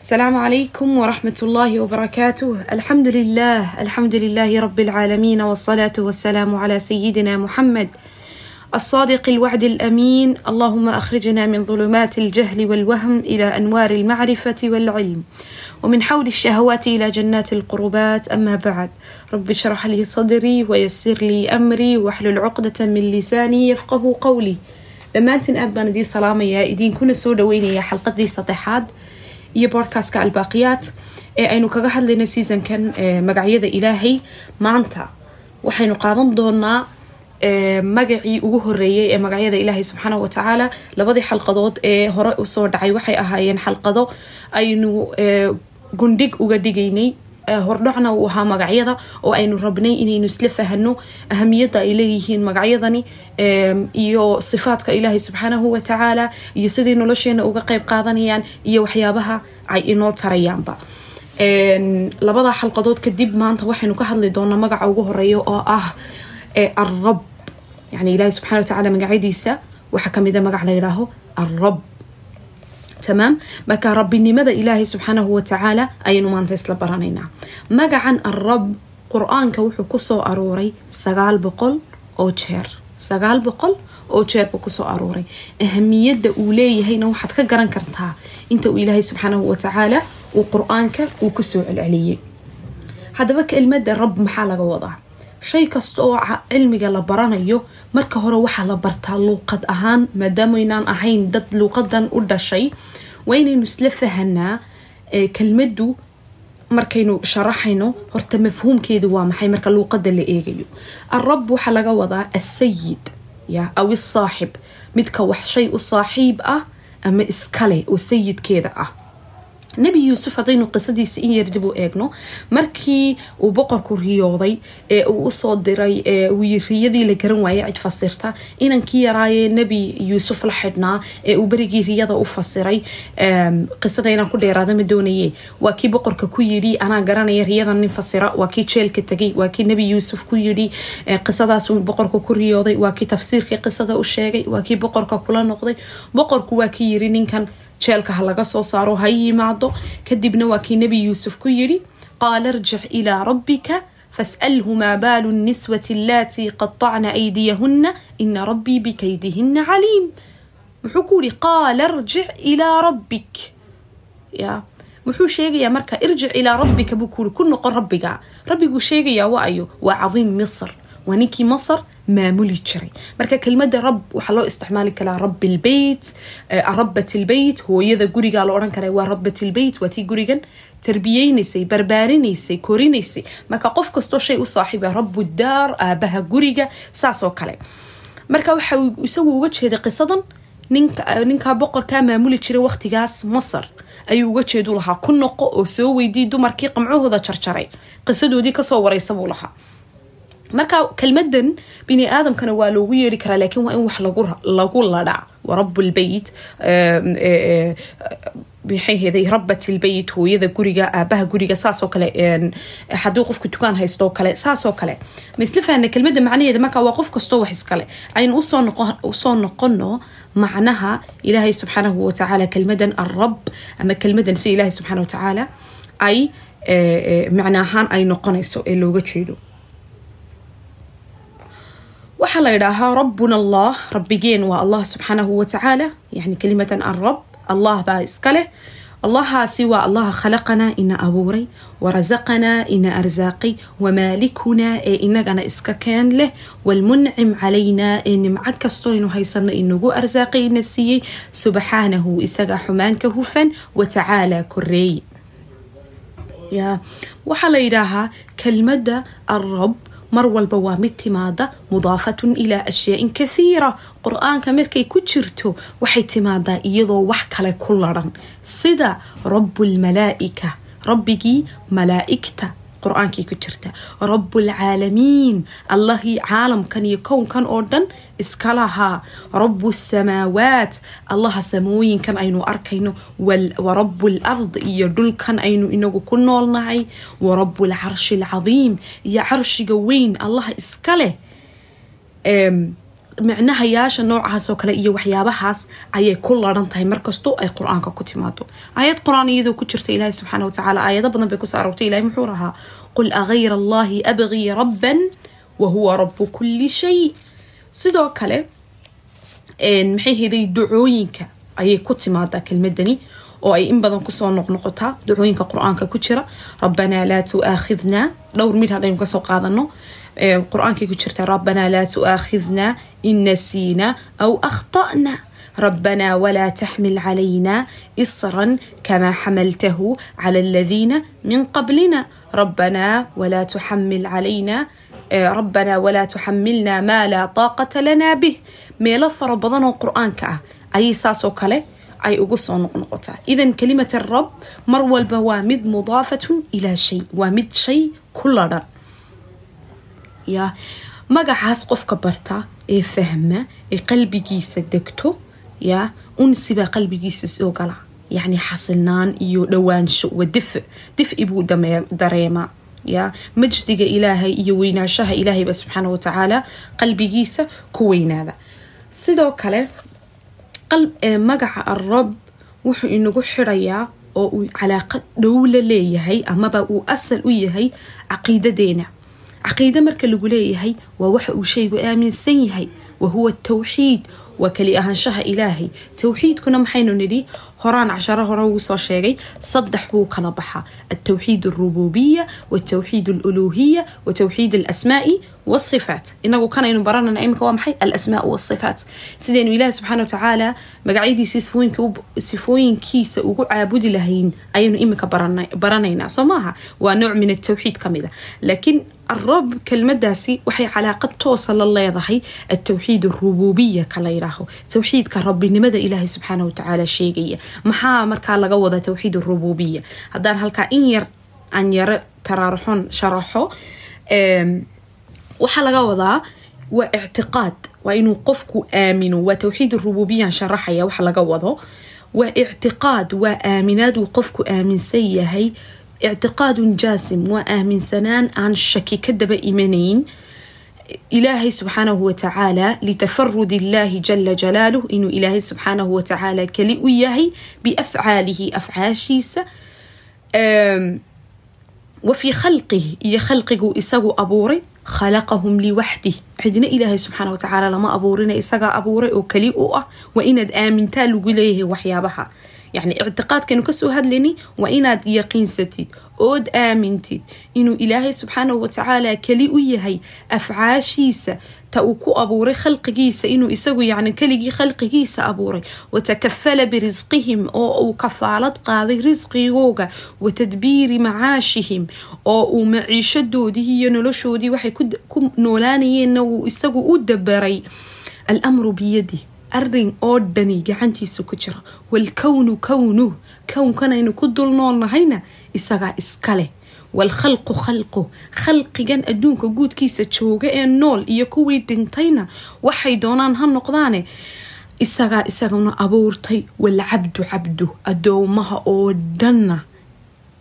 السلام عليكم ورحمة الله وبركاته. الحمد لله الحمد لله رب العالمين والصلاة والسلام على سيدنا محمد الصادق الوعد الأمين. اللهم أخرجنا من ظلمات الجهل والوهم إلى أنوار المعرفة والعلم ومن حول الشهوات إلى جنات القربات. أما بعد رب اشرح لي صدري ويسر لي أمري واحلل عقدة من لساني يفقه قولي. dhammaantiin aad baan idiin salaamayaa idiinkuna soo dhaweynayaa xalqadii saddexaad iyo boodkastka albaaqiyaad ee aynu kaga hadlayno seasonkan magacyada ilaahay. Maanta waxaynu qaadan doonaa magacii ugu horeeyay ee magacyada ilaahay subxaana watacaala labadii xalqadood ee hore u soo dhacay waxay ahaayeen xalqado aynu gundhig uga dhigaynay hordhacna uu ahaa magacyada oo aynu rabnay inaynu isla fahano ahamiyadda ay leeyihiin magacyadani iyo sifaadka ilaahay subxaanahu watacaala iyo siday nolosheena uga qeyb qaadanayaan iyo waxyaabaha ay inoo tarayaanba. Labada xalqadood kadib maanta waxaynu ka hadli doonaa magaca ugu horreeya oo ah arab yani ilaahay subxana watacaala magacyadiisa waxaa kamida magac la yidhaaho arab tamaam marka rabbinimada ilaahay subxaanahu watacaala ayaynu maanta isla baranaynaa. Magacan arab qur'aanka wuxuu ku soo aruuray sagaal boqol oo jeer. Sagaal boqol oo jeer buu ku soo aruuray ahamiyadda uu leeyahayna waxaad ka garan kartaa inta uu ilaahay subxaanahu watacaala uu qur'aanka uu ku soo celceliyey haddaba kelmada rab maxaa laga wadaa shay kasta oo cilmiga la baranayo marka hore waxaa la bartaa luuqad ahaan maadaamaynaan ahayn dad luuqadan u dhashay. Waa inaynu isla fahanaa kelmadu markaynu sharaxayno horta mafhuumkeedu waa maxay marka luuqada la eegayo. Arab waxaa laga wadaa asayid ya aw isaaxib midka wax shay u saaxiib ah ama iskale oo sayidkeeda ah nebi yuusuf haddaynu qisadiisa in yar dib u eegno markii uu boqorku riyooday ee uu u soo diray riyadii la garan waayay cid fasirta inankii yaraayee nebi yuusuf la xidhnaa ee uu berigii riyada u fasiray qisada inaan ku dheeraada ma doonaye waa kii boqorka ku yidhi anaa garanaya riyada nin fasira. Waa kii jeelka tegay waa kii nebi yuusuf ku yidhi qisadaas boqorka ku riyooday. Waa kii tafsiirkii qisada u sheegay waa kii boqorka kula noqday. Boqorku waa kii yidhi ninkan jeelka ha laga soo saaro ha yimaado kadibna waa kii nebi yuusuf ku yidhi qaala irjic ilaa rabbika fas'alhu maa baalu niswati allaatii qatacna aydiyahunna ina rabbii bikaydihina caliim muxuu ku yihi qaala irjic ilaa rabbik ya muxuu sheegayaa marka irjic ilaa rabbika buu ku yiri ku noqon rabbiga rabbiguu sheegayaa wa ayo waa cadiim misr waa ninkii masar maamuli jiray marka kelmada rab waxaa loo isticmaali karaa rab lbeyt rabat lbeyt hooyada guriga la odhan kara waa rabat lbeyt waa tii gurigan tarbiyeynaysay barbaarinaysay korinaysay marka qof kastoo shay u saaxiiba rabu daar aabaha guriga saas oo kale marka waxa isagu uga jeeday qisadan ninkaa boqorkaa maamuli jiray waqtigaas masar ayuu uga jeedu lahaa ku noqo oo soo weydii dumarkii qamcahooda jarjaray qisadoodii ka soo wareysa buu lahaa marka kelmadan bini aadamkana waa loogu yeeri karaa laakiin waa in wax lagu ladhaa warabulbeyt maxayheeday rabat lbeyt hooyada guriga aabaha guriga saasoo kale haddii qofku dukaan haystoo kale saasoo kale. Ma isla fahna kelmada macnaheeda marka waa qof kastoo wax iskale. Aynu u soo noqono macnaha ilaahay subxaanahu watacaala kelmadan arab ama kelmadan sida ilaahay subxaana watacaala ay macna ahaan ay noqonayso ee looga jeedo waxaa la yidhaahaa rabbuna allah rabbigeen waa allah subxaanahu watacaala yani kelimatan arab allah baa iska leh. Allahaasi waa allaha khalaqanaa ina abuuray warasaqanaa ina arsaaqay wamaalikunaa ee inagana iska keen leh. Walmuncim calaynaa ee nimco kastoynu haysano inagu arsaaqay ina siiyey. Subxaanahu isaga xumaanka hufan watacaala koreey waxaa la yidhaahaa kelmada arab mar walba waa mid timaada mudaafatun ilaa ashyaain kathiira qur'aanka markay ku jirto waxay timaadaa iyadoo wax kale ku ladhan sida rabbulmalaaika qur'aankii ku jirta. Rabbulcaalamiin allahii caalamkan iyo kownkan oo dhan iska lahaa rabu samaawaat. Allaha samooyinkan aynu arkayno. Warabu lard iyo dhulkan aynu inagu ku noolnahay warabu lcarshi alcadiim iyo carshiga weyn allaha iska leh micnahayaasha noocaas oo kale iyo waxyaabahaas ayay ku laran tahay markastoo ay qur'aanka ku timaado aayad qur'aan iyadoo ku jirta ilaahi subxaana watacaala aayado badan bay ku soo aroortay. Ilahi muxuu rahaa qul agayra allahi abgii rabban wa huwa rabu kulli shay. Sidoo kale maxay heday ducooyinka ayay ku timaadaa kelmadani oo ay in badan ku soo noqnoqotaa ducooyinka qur'aanka ku jira. Rabbanaa laa tuaakhidnaa dhowr mid hadhaynu ka soo qaadano qur'aankay ku jirta rabanaa laa tuaakhidna in nasiina aw akhta'na rabanaa walaa taxmil calaynaa isran kama xamaltahu cala aladiina min qablina rabanaa walaa tuxamil calaynaa rabanaa walaa tuxamilnaa maa laa taaqata lanaa bih meelo fara badan oo qur'aanka ah ayay saasoo kale ay ugu soo noqnoqotaa idan kalimat arab mar walba waa mid mudaafatun ilaa shay waa mid shay ku ladhan ya magacaas qofka barta ee fahma ee qalbigiisa degto ya unsibaa qalbigiisa soo gala. Yacni xasilnaan iyo dhowaansho wa dif dif-i buu dareemaa ya majdiga ilaahay iyo weynaanshaha ilaahayba subxaana watacaala qalbigiisa ku weynaada. Sidoo kale magaca arab wuxuu inagu xirayaa oo uu calaaqad dhow la leeyahay amaba uu asal u yahay caqiidadeena caqiide marka lagu leeyahay waa waxa uu shaygu aaminsan yahay wa huwa tawxiid waa keli ahaanshaha ilaahay. Towxiidkuna maxaynu nidhi horaan casharo hore ugu soo sheegay saddex buu kala baxaa altawxiid alrububiya waltawxiid aluluhiya wa tawxiid alasmaai wasifaat inagu kanaynu baranana imika waa maxay alasmaa wasifaat sidaynu ilaahi subxana watacaala magacyadiisa sifooyinkiisa ugu caabudi lahayn ayaynu imika baranaynaa soo maaha waa nooc min atawxiid kamid a laakiin الرب كلمداسي وحي علاقة توصل لله التوحيد الربوبية كلا يراهو توحيد كرب نمدى إلهي سبحانه وتعالى شيقية maxaa markaa laga wada towxiid rububiya hadaan halkaa in yar aan yaro taraaruxon sharaxo waxaa laga wadaa waa ictiqaad. Waa inuu qofku aamino waa towxiid rububiyan sharaxaya wax laga wado. Waa ictiqaad waa aaminaad uu qofku aaminsan yahay. Ictiqaadun jaasim waa aaminsanaan aan shaki ka daba imanayn. إلهي سبحانه وتعالى لتفرد الله جل جلاله. إنه إلهي سبحانه وتعالى كلئيهي بأفعاله أفعاشيس وفي خلقه إيا خلقه إساغو أبوري خلقهم لوحده. عندنا إلهي سبحانه وتعالى لما أبورنا إساغا أبوري أو كلئؤة وإند آمن تالو قليه وحيابها. yacni ictiqaadkanu ka soo hadlaynay waa inaad yaqiinsatid ood aamintid inuu ilaahay subxaanahu watacaala keli u yahay afcaashiisa ta uu ku abuuray khalqigiisa inuu isagu yacni keligii khalqigiisa abuuray watakafala birisqihim oo uu kafaalad qaaday risqigooga wa tadbiiri macaashihim oo uu maciishadoodii iyo noloshoodii waxay ku noolaanayeenna uu isagu u dabaray alamru biyadih arrin oo dhani gacantiisa ku jira walkownu kownuh kownkanaynu ku dul noolnahayna isagaa iskaleh walkhalqu khalqu khalqigan adduunka guudkiisa jooga ee nool iyo kuwii dhintayna waxay doonaan ha noqdaane isagaa isaguna abuurtay. Walcabdu cabdu adoomaha oo dhanna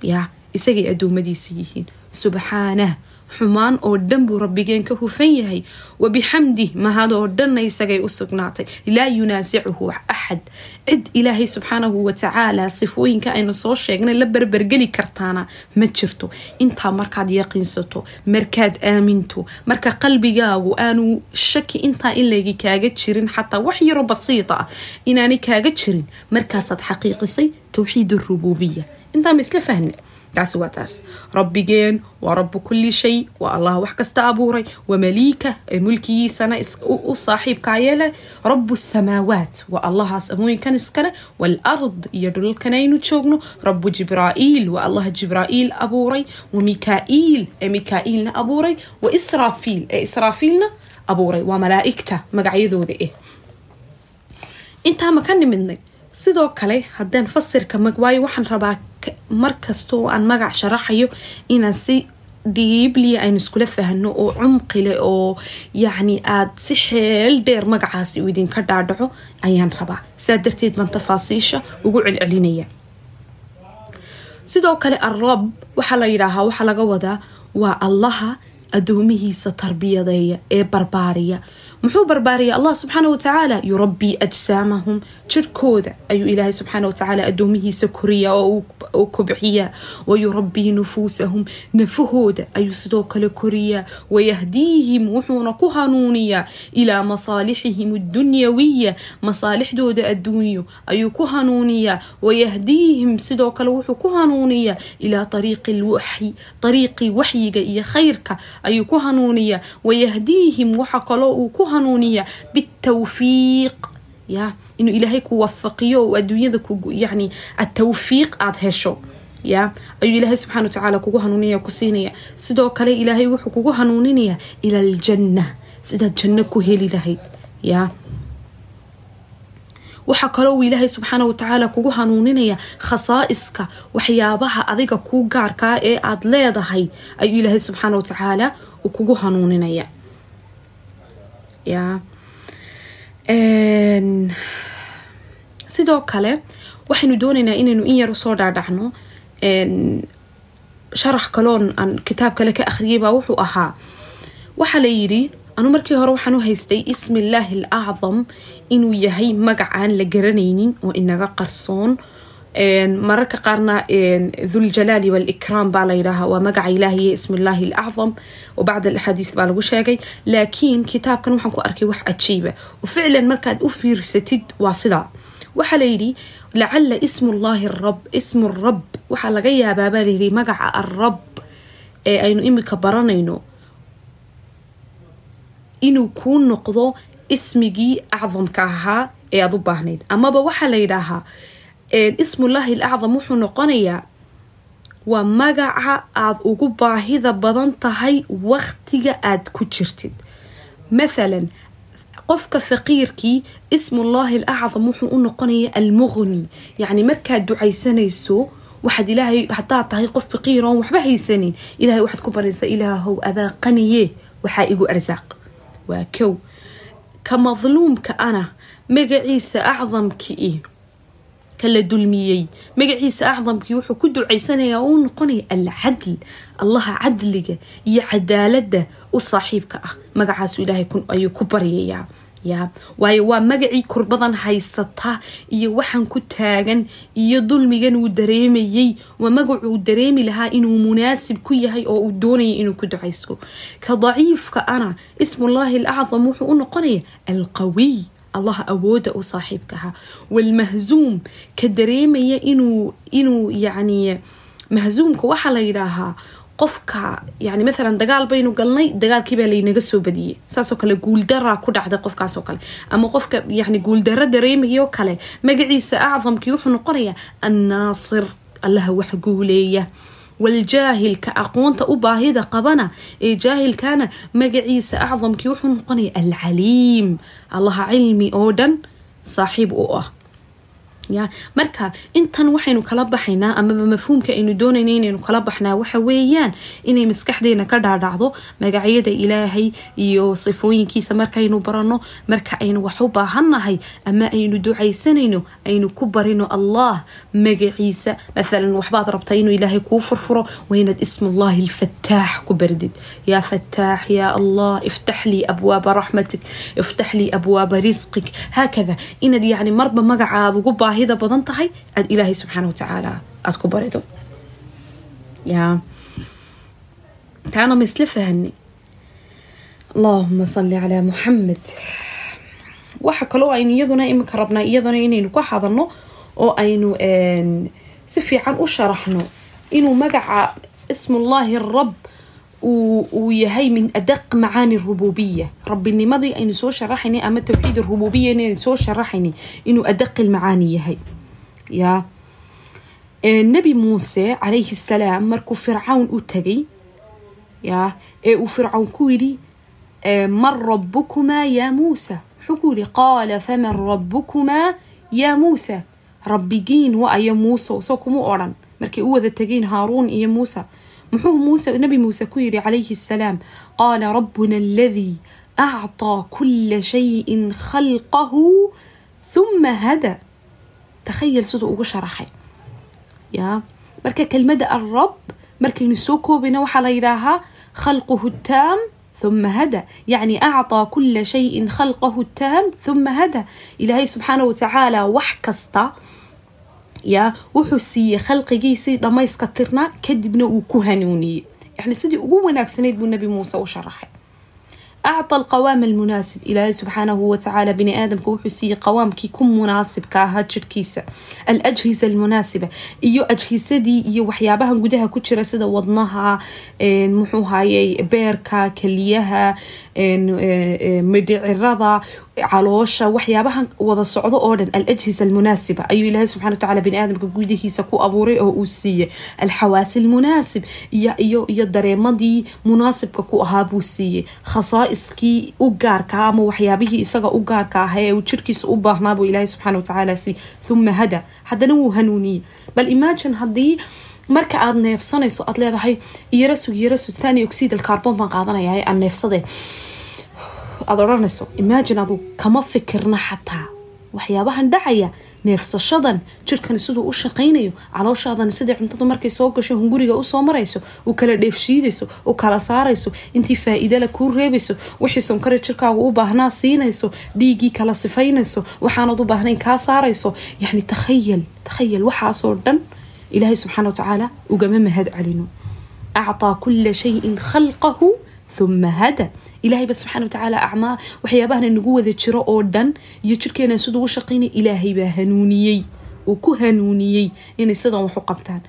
yaa isagay adoomadiisa yihiin. Subxaanah xumaan oo dhan buu rabbigeen ka hufan yahay. Wabixamdih mahad oo dhanna isagay u sugnaatay. Laa yunaasicuhu axad cid ilaahay subxaanahu watacaala sifooyinka aynu soo sheegnay la berbergeli kartaana ma jirto. Intaa markaad yaqiinsato markaad aaminto marka qalbigaagu aanu shaki intaa in lagi kaaga jirin xataa wax yaro basiita ah inaanay kaaga jirin markaasaad xaqiiqisay towxiid arububiya intaa ma isla fahne kaasi waa taas rabbigeen waa rabu kulli shay waa allah wax kasta abuuray wamaliika mulkigiisana u saaxiibkaayele rabu samaawaat waa allahaas amooyinkan iskale waalard iyo dhulalkan aynu joogno rabu jibraa'iil waa allah jibraa'iil abuuray wa mikaa'iil ee mikaa'iilna abuuray wa israafiil ee israafiilna abuuray waa malaa'igta magacyadooda eh intaa ma ka nimidnay sidoo kale haddaan fasirka waayo waxaan rabaa markastoo aan magac sharaxayo inaan si dhiibliya aynu iskula fahno oo cumqile oo yacni aada si xeel dheer magacaasi uu idinka dhaadhaco ayaan rabaa. Saa darteed baan tafaasiisha ugu celcelinaya. Sidoo kale arab waxaa la yidhaahaa waxaa laga wadaa waa allaha addoomihiisa tarbiyadeeya ee barbaariya muxuu barbaariya allah subxaana watacaala yurabbii ajsaamahum. Jirkooda ayuu ilaahay subxaana watacaala addoomihiisa koriya oo kobxiya wayurabbii nufuusahum. Nafahooda ayuu sidoo kale koriyaa. Wayahdiihim wuxuuna ku hanuuniyaa. Ilaa masaalixihim addunyawiya masaalixdooda adduunyo ayuu ku hanuuniyaa. Wayahdiihim sidoo kale wuxuu ku hanuuniyaa. Ilaa ariiqi lwaxyi ariiqii waxyiga iyo khayrka ayuu ku hanuuniyaa. Wayahdiihim waxa kaloo uu ku hanuuniyaa bitawfiiq. Ya inuu ilaahay ku wafaqiyo oo adduunyada yani atawfiiq aada hesho. Ya ayuu ilaahay subxana watacaala kugu hanuuninaya ku siinaya sidoo kale ilaahay wuxuu kugu hanuuninayaa ila aljanna sidaad janno ku heli lahayd. Ya. Waxaa kaloo uu ilaahay subxaana watacaala kugu hanuuninaya khasaa'iska waxyaabaha adiga kuu gaarkaa ee aada leedahay ayuu ilaahay subxaana watacaala kugu hanuuninaya ya sidoo kale waxaynu doonaynaa inaynu in yar u soo dhaadhacno. Sharax kaloon aan kitaab kale ka akhriyay baa wuxuu ahaa. Waxaa la yidhi anu markii hore waxaan u haystay ismillaahi al acdam inuu yahay magac aan la garanaynin oo inaga qarsoon mararka qaarna dhuljalaali walikraam baa layidhaahaa waa magaca ilaahiye ismillaahi alacdam oo bacd alaxaadiis baa lagu sheegay. Laakiin kitaabkan waxaan ku arkay wax cajiiba. Oo ficlan markaad u fiirsatid waa sidaa. Waxaa layidhi lacala ismullaahi rab ismu rab waxaa laga yaabaa baa layidhi magaca arab ee aynu imika baranayno inuu kuu noqdo ismigii acdamka ahaa ee aada u baahnayd. Amaba waxaa la yidhaahaa ismullaahi alacdam wuxuu noqonayaa waa magaca aada ugu baahida badan tahay waktiga aada ku jirtid. Mathalan qofka faqiirkii ismullaahi alacdam wuxuu u noqonaya almuqni yacni markaad ducaysanayso waxaad ilaahay haddaad tahay qof faqiir oon waxba haysanin ilahay waxaad ku baraysaa ilaahow adaa qaniye waxaa igu arsaaq. Waa kow. Ka madluumka ana magaciisa acdamkii kala dulmiyey. Magaciisa acdamkii wuxuu ku ducaysanayaa uu noqonaya alcadl allaha cadliga iyo cadaaladda u saaxiibka ah. Magacaasu ilaahay ayuu ku baryayaa ya. Waayo waa magacii kurbadan haysata iyo waxaan ku taagan iyo dulmigan uu dareemayey. Waa magacuu dareemi lahaa inuu munaasib ku yahay oo uu doonaya inuu ku ducaysto. Ka daciifka ana ismullaahi alacdam wuxuu u noqonaya alqawiy allaha awooda u saaxiibka ahaa walmahzuum ka dareemaya inuu inuu yacni mahzuumka waxaa la yidhaahaa qofka yani maalan dagaal baynu galnay dagaalkiibaa laynaga soo badiyey saasoo kale guuldaraa ku dhacday qofkaasoo kale ama qofka yani guuldaro dareemayoo kale magaciisa acdamkii wuxuu noqonayaa annaasir allaha wax guuleeya waljaahilka aqoonta u baahida qabana ee jaahilkana magaciisa acdamkii wuxuu noqonaya alcaliim allaha cilmi oo dhan saaxiib ya marka intan waxaynu kala baxaynaa amaba mafhuumka aynu doonayna inaynu kala baxnaa waxa weeyaan inay maskaxdeena ka dhaadhacdo magacyada ilaahay iyo sifooyinkiisa. Markaynu baranno marka aynu wax u baahannahay ama aynu ducaysanayno aynu ku barino allah magaciisa. Maalan waxbaad rabtaa inuu ilaahay kuu furfuro waa inaad ismullahi alfataax ku bardid yaa fataax yaa allah iftax lii abwaaba raxmatik iftax lii abwaaba risqik haakada inaad yani marba magacaad ugu baahi badan tahay aada ilaahay subxaana watacaala aada ku barido ya taana ma isla fahanay allahuma salli calaa muxamed waxa kaloo aynu iyaduna iminka rabnaa iyaduna inaynu ka hadalno oo aynu si fiican u sharaxno inuu magaca ismullaahi rab uu yahay min adaq macaani rububiya rabbinimadii aynu soo sharaxaynay ama tawxiid rububiya inaynu soo sharaxaynay inuu adaqi lmacaani yahay ya nebi muuse calayhi salaam markuu fircawn u tagay ya ee uu fircawn ku yidhi man rabukumaa yaa muusa wuxuu ku yidhi qaala faman rabukumaa yaa muusa rabbigiin wa ayo muuse soo kuma odhan محو موسى نبي موسى كويري عليه السلام. قال ربنا الذي أعطى كل شيء خلقه ثم هدى. تخيل صوته وشرحه يا ya marka الرب arab نسوكو soo ليلاها خلقه التام ثم هدى. يعني أعطى كل شيء خلقه التام ثم هدى. إلهي سبحانه وتعالى وحكستا yaa wuxuu siiyey khalqigiisii dhammayska tirnaa kadibna uu ku hanuuniyey. Yani sidii ugu wanaagsanayd buu nabi muuse u sharaxay. Acta alqawaama almunaasib. Ilaahay subxaanahu watacaala bini aadamka wuxuu siiyey qawaamkii ku munaasibka ahaa jirkiisa al almunaasiba. Iyo ajhisadii iyo waxyaabaha gudaha ku jira sida wadnaha muxuu hayey beerka keliyaha midhicirada caloosha waxyaabaha wada socdo oo dhan alajhisa almunaasiba ayuu ilaahay subxana watacaala bini aadamka gudihiisa ku abuuray oo uu siiyey. Alxawaasi almunaasib iyo dareemadii munaasibka ku ahaa buu siiyey. Khasaa'iskii u gaarka ama waxyaabihii isaga u gaarka ahaa ee uu jirkiisa u baahnaa buu ilaahay subxana watacaala siiyey. Thuma hada haddana wuu hanuuniyey. Bal imagine haddii marka aada neefsanayso aada leedahay iyarasug iyarasug thani oxid alcarbon baan qaadanaya aan neefsade. Aada odhanayso imagine adu kama fikirna xataa. Waxyaabahan dhacaya neefsashadan jirkani siduu u shaqaynayo calooshaadana sidai cuntada markay soo gasho hunguriga u soo marayso u kala dheefshiidayso u kala saarayso intii faa-iidala kuu reebayso wixii sonkare jirkaagu u baahnaa siinayso dhiigii kala sifaynayso waxaanad u baahnayn kaa saarayso. Yani takhayal takhayal waxaasoo dhan إلهي سبحانه وتعالى وقمم هد علينا. أعطى كل شيء خلقه ثم هدى. إلهي بس سبحانه وتعالى أعمى وحيا بهن النقوة ذي أوردن. يتشر أنا سود شقيني إلهي بهنونيي. وكهنونيي. يعني سدو وحقبتان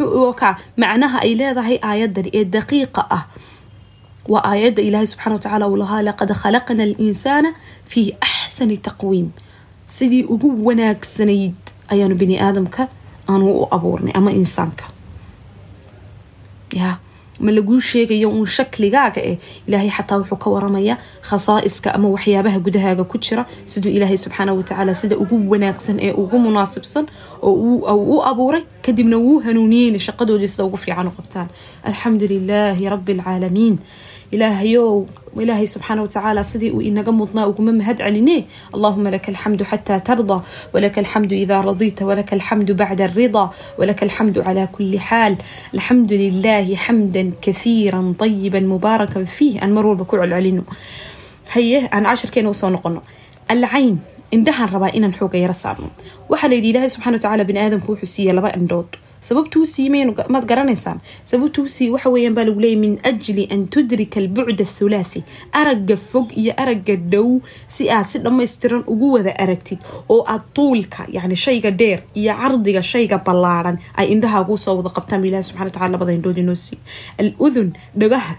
وكا معناها إلا هي آيات إيه دقيقة. أه وآيات إلهي سبحانه وتعالى ولها لقد خلقنا الإنسان في أحسن تقويم. سيدي أقوى ناك سنيد أيان بني آدم كه aanu u abuurnay ama insaanka ya ma laguu sheegayo uun shakligaaga eh ilaahay xataa wuxuu ka waramaya khasaa'iska ama waxyaabaha gudahaaga ku jira siduu ilaahay subxaana watacaala sida ugu wanaagsan ee ugu munaasibsan oo u abuuray kadibna wuu hanuuniyeyna shaqadoodii sida ugu fiican u qabtaan. Alxamdu lilaahi rabi alcaalamiin ilaahayow ilaahay subxaana watacaala sidii uu inaga mudnaa uguma mahad celine allahuma laka alxamdu xataa tardaa walaka alxamdu idaa radiita walaka alxamdu bacda alridaa walaka alxamdu calaa kuli xaal alxamdu lilaahi xamdan kahiira طayiba mubaarakan fiih aan mar walba ku celcelino haye aan cashirkeena u soo noqono alcayn indhahaan rabaa inaan xooga yaro saarno waxaa la yidhi ilaahay subxana watacaala bini aadamku wuxuu siiyey laba indhood sababtuu siimay maad garanaysaan. Sababtuu sii waxa weeyaan baa lagu leeyay min ajli an tudrika albucd athulaathi aragga fog iyo aragga dhow si aad si dhammaystiran ugu wada aragtid oo aad tuulka yani shayga dheer iyo cardiga shayga ballaadhan ay indhahaaguu soo wada qabtaan. Bu ilahi subxana watacala labada indhood inoo siiy al udun dhagaha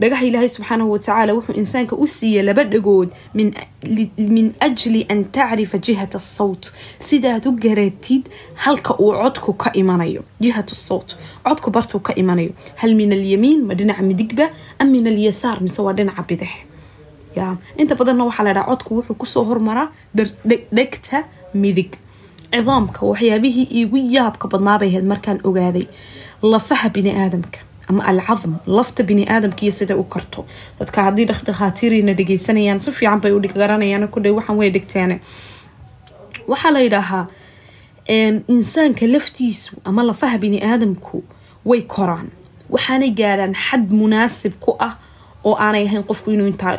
dhagaha ilaahay subxaanahu watacaala wuxuu insaanka u siiyey laba dhagood min ajli an tacrifa jihat asawt sidaad u garatid halka uu codku ka imanayo jihat sawt codku bartuu ka imanayo. Hal min alyamiin ma dhinaca midigba am min alyasaar mise waa dhinaca bidix. Ya inta badanna waxaa la dhaha codku wuxuu ku soo hormaraa dhegta midig. Cidaamka waxyaabihii iigu yaabka badnaabay ahayd markaan ogaaday. Lafaha bini aadamka ama alcadm lafta bini aadamkiiyo sida u karto dadka haddii dhakhaatiirina dhegeysanayaan si fiican bay u garanayaan kudhay waxaan way dhigteene waxaa la yidhaahaa insaanka laftiisu ama lafaha bini aadamku way koraan waxaanay gaadhaan xad munaasib ku ah oo aanay ahayn qofku inuu intaa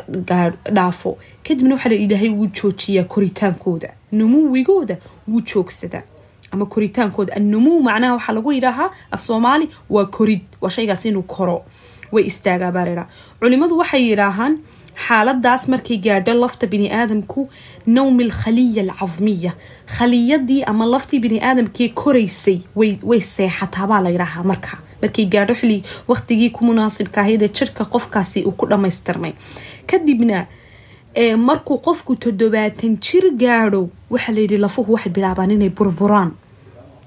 dhaafo kadibna waxaa la ilaahay wuu joojiyaa koritaankooda numuwigooda wuu joogsadaa ama koritaankooda annumuu macnaha waxaa lagu yidhaahaa af soomaali waa korid. Waa shaygaas inuu koro way istaagaa baa laydhaha culimadu waxay yidhaahaan xaaladaas markay gaadho lafta bini aadamku nawmi alkhaliya alcadmiya khaliyadii ama laftii bini aadamkee koraysay way seexataa baa layidhaahaa marka. Markay gaadho xili waqtigii ku munaasibka jirka qofkaasi uu ku dhammaystirmay. Kadibna markuu qofku toddobaatan jir gaadho waxaa layidhi lafuhu waxay bilaabaan inay burburaan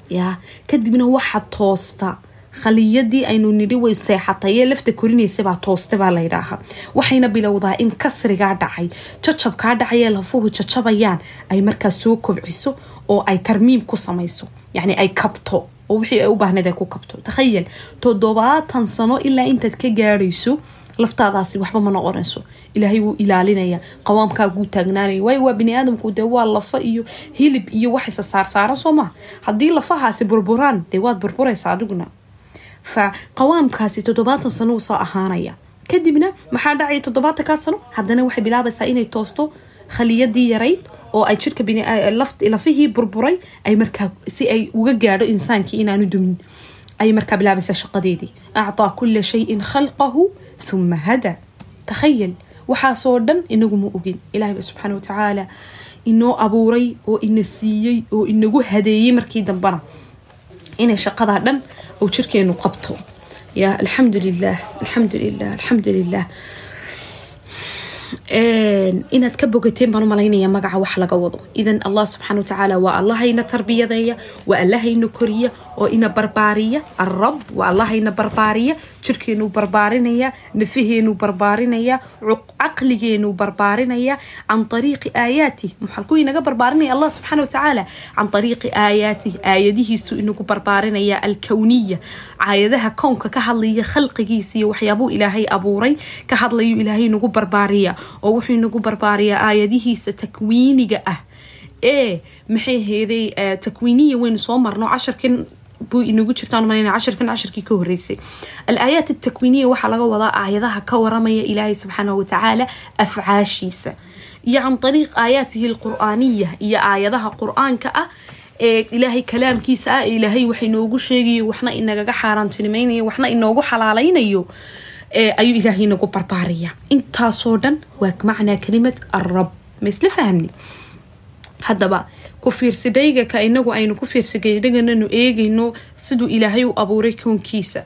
ya kadibna waxa toosta. Khaliyadii aynu nidhi way seexatay ee lafta korinaysabaa toosta baa laydhaahaa waxayna bilowdaa in kasrigaa dhacay. Jacabkaa dhacayee lafuhu jacabayaan ay markaas soo kobciso oo ay tarmiim ku samayso. Yacni ay kabto oo wixii ay u baahneed ay ku kabto. Takhayal toddobaatan sano ilaa intaad ka gaadhayso laftaadaasi waxba ma noqonayso. Ilaahay wuu ilaalinaya qawaamkaaguu taagnaanaya. Waayo waa bini aadamku dee waa lafa iyo hilib iyo wax isa saarsaaran soo maha haddii lafahaasi burburaan dee waad burburaysaa adiguna. Fa qawaamkaasi toddobaatan sano uu soo ahaanaya. Kadibna maxaa dhacaya toddobaatankaa sano? Haddana waxay bilaabaysaa inay toosto khaliyadii yarayd oo ay jirka lafihii burburay ay markaa si ay uga gaadho insaankii inaanu dumin. Ayay markaa bilaabaysaa shaqadeedii. Acطaa kula shayin khalqahu huma hada takhayal waxaasoo dhan inaguma ogin ilahayba subxaana watacaala inoo abuuray oo ina siiyey oo inagu hadeeyey markii dambana inay shaqadaa dhan oo jirkeenu qabto ya alxamdu lilah alxamdu lilah alxamdu lilah inaad ka bogateen baan u malaynaya magaca wax laga wado. Idan allah subxaana watacaala waa allahayna tarbiyadeeya waa allahayna koriya oo ina barbaariya. Arab waa allahayna barbaariya jirkeenu barbaarinaya nafaheenu barbaarinaya caqligeenu barbaarinaya can ariiqi aayaatih maxalkuu inaga barbaarinaya allah subxaana watacaala can ariiqi aayaatih aayadihiisu inagu barbaarinaya alkowniya aayadaha kownka ka hadlaya khalqigiisa iyo waxyaabuu ilaahay abuuray ka hadlayu ilaahay nagu barbaariya oo wuxuu inagu barbaariyaa aayadihiisa takwiiniga ah. Ee maxay heeday takwiiniya waynu soo marno? Casharkan buu inagu jirtaan maleyna cashirkan cashirkii ka horeysay al-aayaat atakwiiniya waxaa laga wadaa aayadaha ka waramaya ilaahay subxaanahu watacaala afcaashiisa. Iyo can ariiq aayaatihi alqur-aaniya iyo aayadaha qur'aanka ah ee ilaahay kalaamkiisa ah ilaahay wax inoogu sheegayo waxna inagaga xaaraantinimaynayo waxna inoogu xalaalaynayo ayuu ilaahay nagu barbaaraya intaasoo dhan waa macnaa kalimad arab ma isla fahmni haddaba ku fiirsidhayga inagu aynu ku fiirsigadhagananu eegayno siduu ilaahay u abuuray koonkiisa.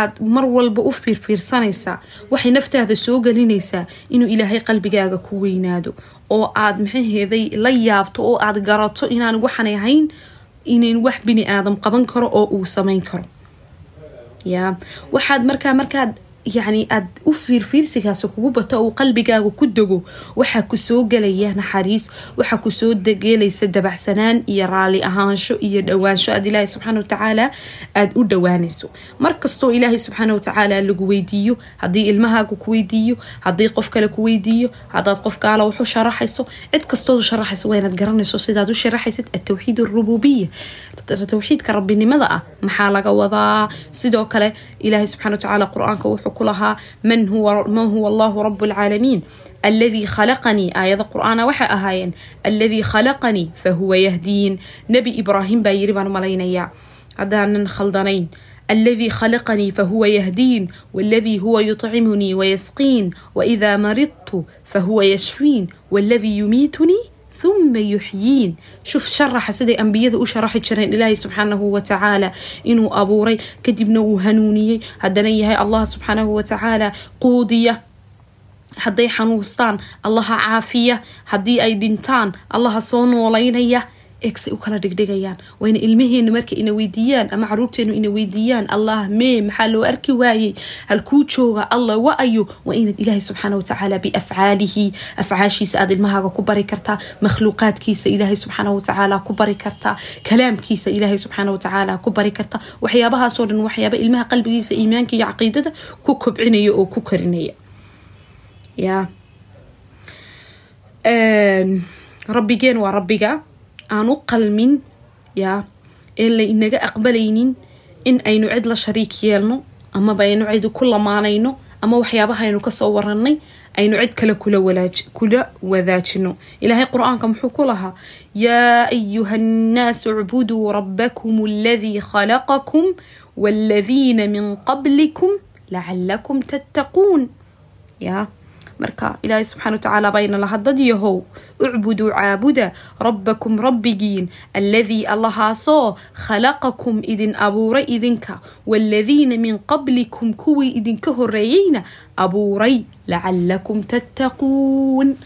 Aad mar walba u fiirfiirsanaysaa waxay naftaada soo gelinaysaa inuu ilaahay qalbigaaga ku weynaado. Oo aad maxaheeday la yaabto oo aad garato inaan waxanay ahayn inayn wax bini aadam qaban karo oo uu samayn karo. Ya waxaad markaa markaad yacni aad u fiirfiirsigaasi kugu bato uu qalbigaaga ku dego waxaa ku soo gelaya naxariis waxaa ku soo gelaysa dabacsanaan iyo raali ahaansho iyo dhowaansho aad ilaahay subxaana watacaala aada u dhowaanayso markastoo ilaahay subxaana watacaala lagu weydiiyo haddii ilmahaaga ku weydiiyo haddii qof kale ku weydiiyo haddaad qof gaala wax u sharaxayso cid kastood sharaxayso waa garanayso sidaad u sharaxaysid atawxiid arububiya tawxiidka rabbinimada ah maxaa laga wadaa? Sidoo kale ilaahay subxana watacaala qur'aanka wuxuu يأكلها من هو ما هو الله رب العالمين. الذي خلقني آية القرآن وحى أهاين. الذي خلقني فهو يهدين. نبي إبراهيم بايربان ملينيا هذا خلدنين الذي خلقني فهو يهدين. والذي هو يطعمني ويسقين. وإذا مرضت فهو يشفين. والذي يميتني uma yuxyiin shuf sharaxa siday ambiyada u sharaxi jireen ilaahay subxaanahu watacaala inuu abuuray kadibna wuu hanuuniyey. Haddana yahay allah subxaanahu watacaala quudiya. Hadday xanuustaan allaha caafiya. Haddii ay dhintaan allaha soo noolaynaya eegsay u kala dhigdhigayaan. Wayna ilmaheena marka ina weydiiyaan ama caruurteenu ina weydiiyaan allah mee maxaa loo arki waayey? Halkuu jooga allah wa-ayo waa inaad ilaahay subxaana watacaala biafcaalihi afcaashiisa aad ilmahaaga ku bari kartaa makhluuqaadkiisa ilaahay subxaana watacaala ku bari kartaa kalaamkiisa ilaahay subxaana watacaala ku bari kartaa waxyaabahaasoo dhan waxyaaba ilmaha qalbigiisa iimaanka iyo caqiidada ku kobcinaya oo ku karinaya. Ya rabbigeen waa rabbiga aan u qalmin yaa een la inaga aqbalaynin in aynu cid la shariik yeelno amaba aynu cid ku lamaanayno ama waxyaabahaynu kasoo waranay aynu cid kale kula wadaajino ilaahay qur-aanka muxuu ku lahaa yaa ayuha annaasu icbuduu rabbakum aladii khalaqakum waaladiina min qablikum lacalakum tattaquun yaa marka ilaahay subxana watacaala bayna laha dad yahow ucbuduu caabuda rabbakum rabbigiin alladii allahaasoo khalaqakum idin abuuray idinka waaladiina min qablikum kuwii idinka horeeyeyna abuuray lacalakum tattaquun.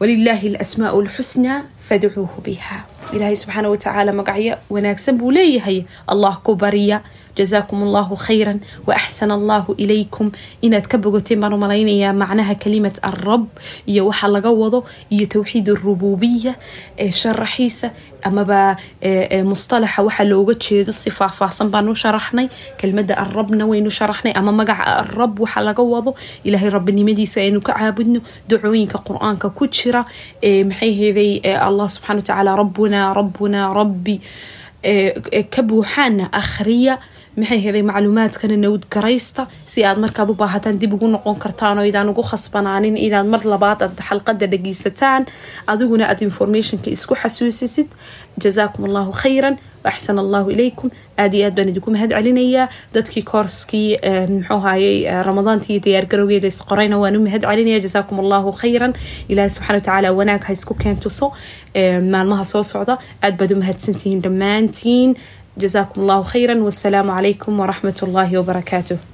Walilaahi alasmaau alxusnaa fadcuuhu biha ilaahay subxaana watacaala magacyo wanaagsan buu leeyahay allah ku bariya jazaakum allahu khayran wa axsana allahu ilaykum inaad ka bogateen baan u macnaha kalimat arab iyo waxa laga wado iyo towxiid arububiya ee sharaxiisa amaba mustalaxa waxa looga jeedo si faahfaahsan baan u sharaxnay kelmada arabna waynu sharaxnay ama magaca arab waxa laga wado ilaahay rabbinimadiisa aynu ka caabudno dacooyinka qur'aanka ku jira maxay heeday allah subxana watacaala rabbuna rabbuna rabbi ka buuxaana akhriya maxay heday macluumaadkana nowd garaysta si aad markaad u baahataan dib ugu noqon kartaan oo idaan ugu khasbanaanin inaad mar labaad aad xalqada dhageysataan adiguna aad informationka isku xasuusisid. Jazaakum allahu khayran axsan allahu ilaykum. Aada iyo aad baan idinku mahad celinayaa. Dadkii koorskii muxuu hayay ramadaantii diyaargarowgeeda isqorayna waan u mahad celinaya jazaakum allahu khayran ilaahi subxana watacaala wanaag ha isku keentuso. Maalmaha soo socda aad baad u mahadsantihiin dhammaantiin جزاكم الله خيرا والسلام عليكم ورحمة الله وبركاته.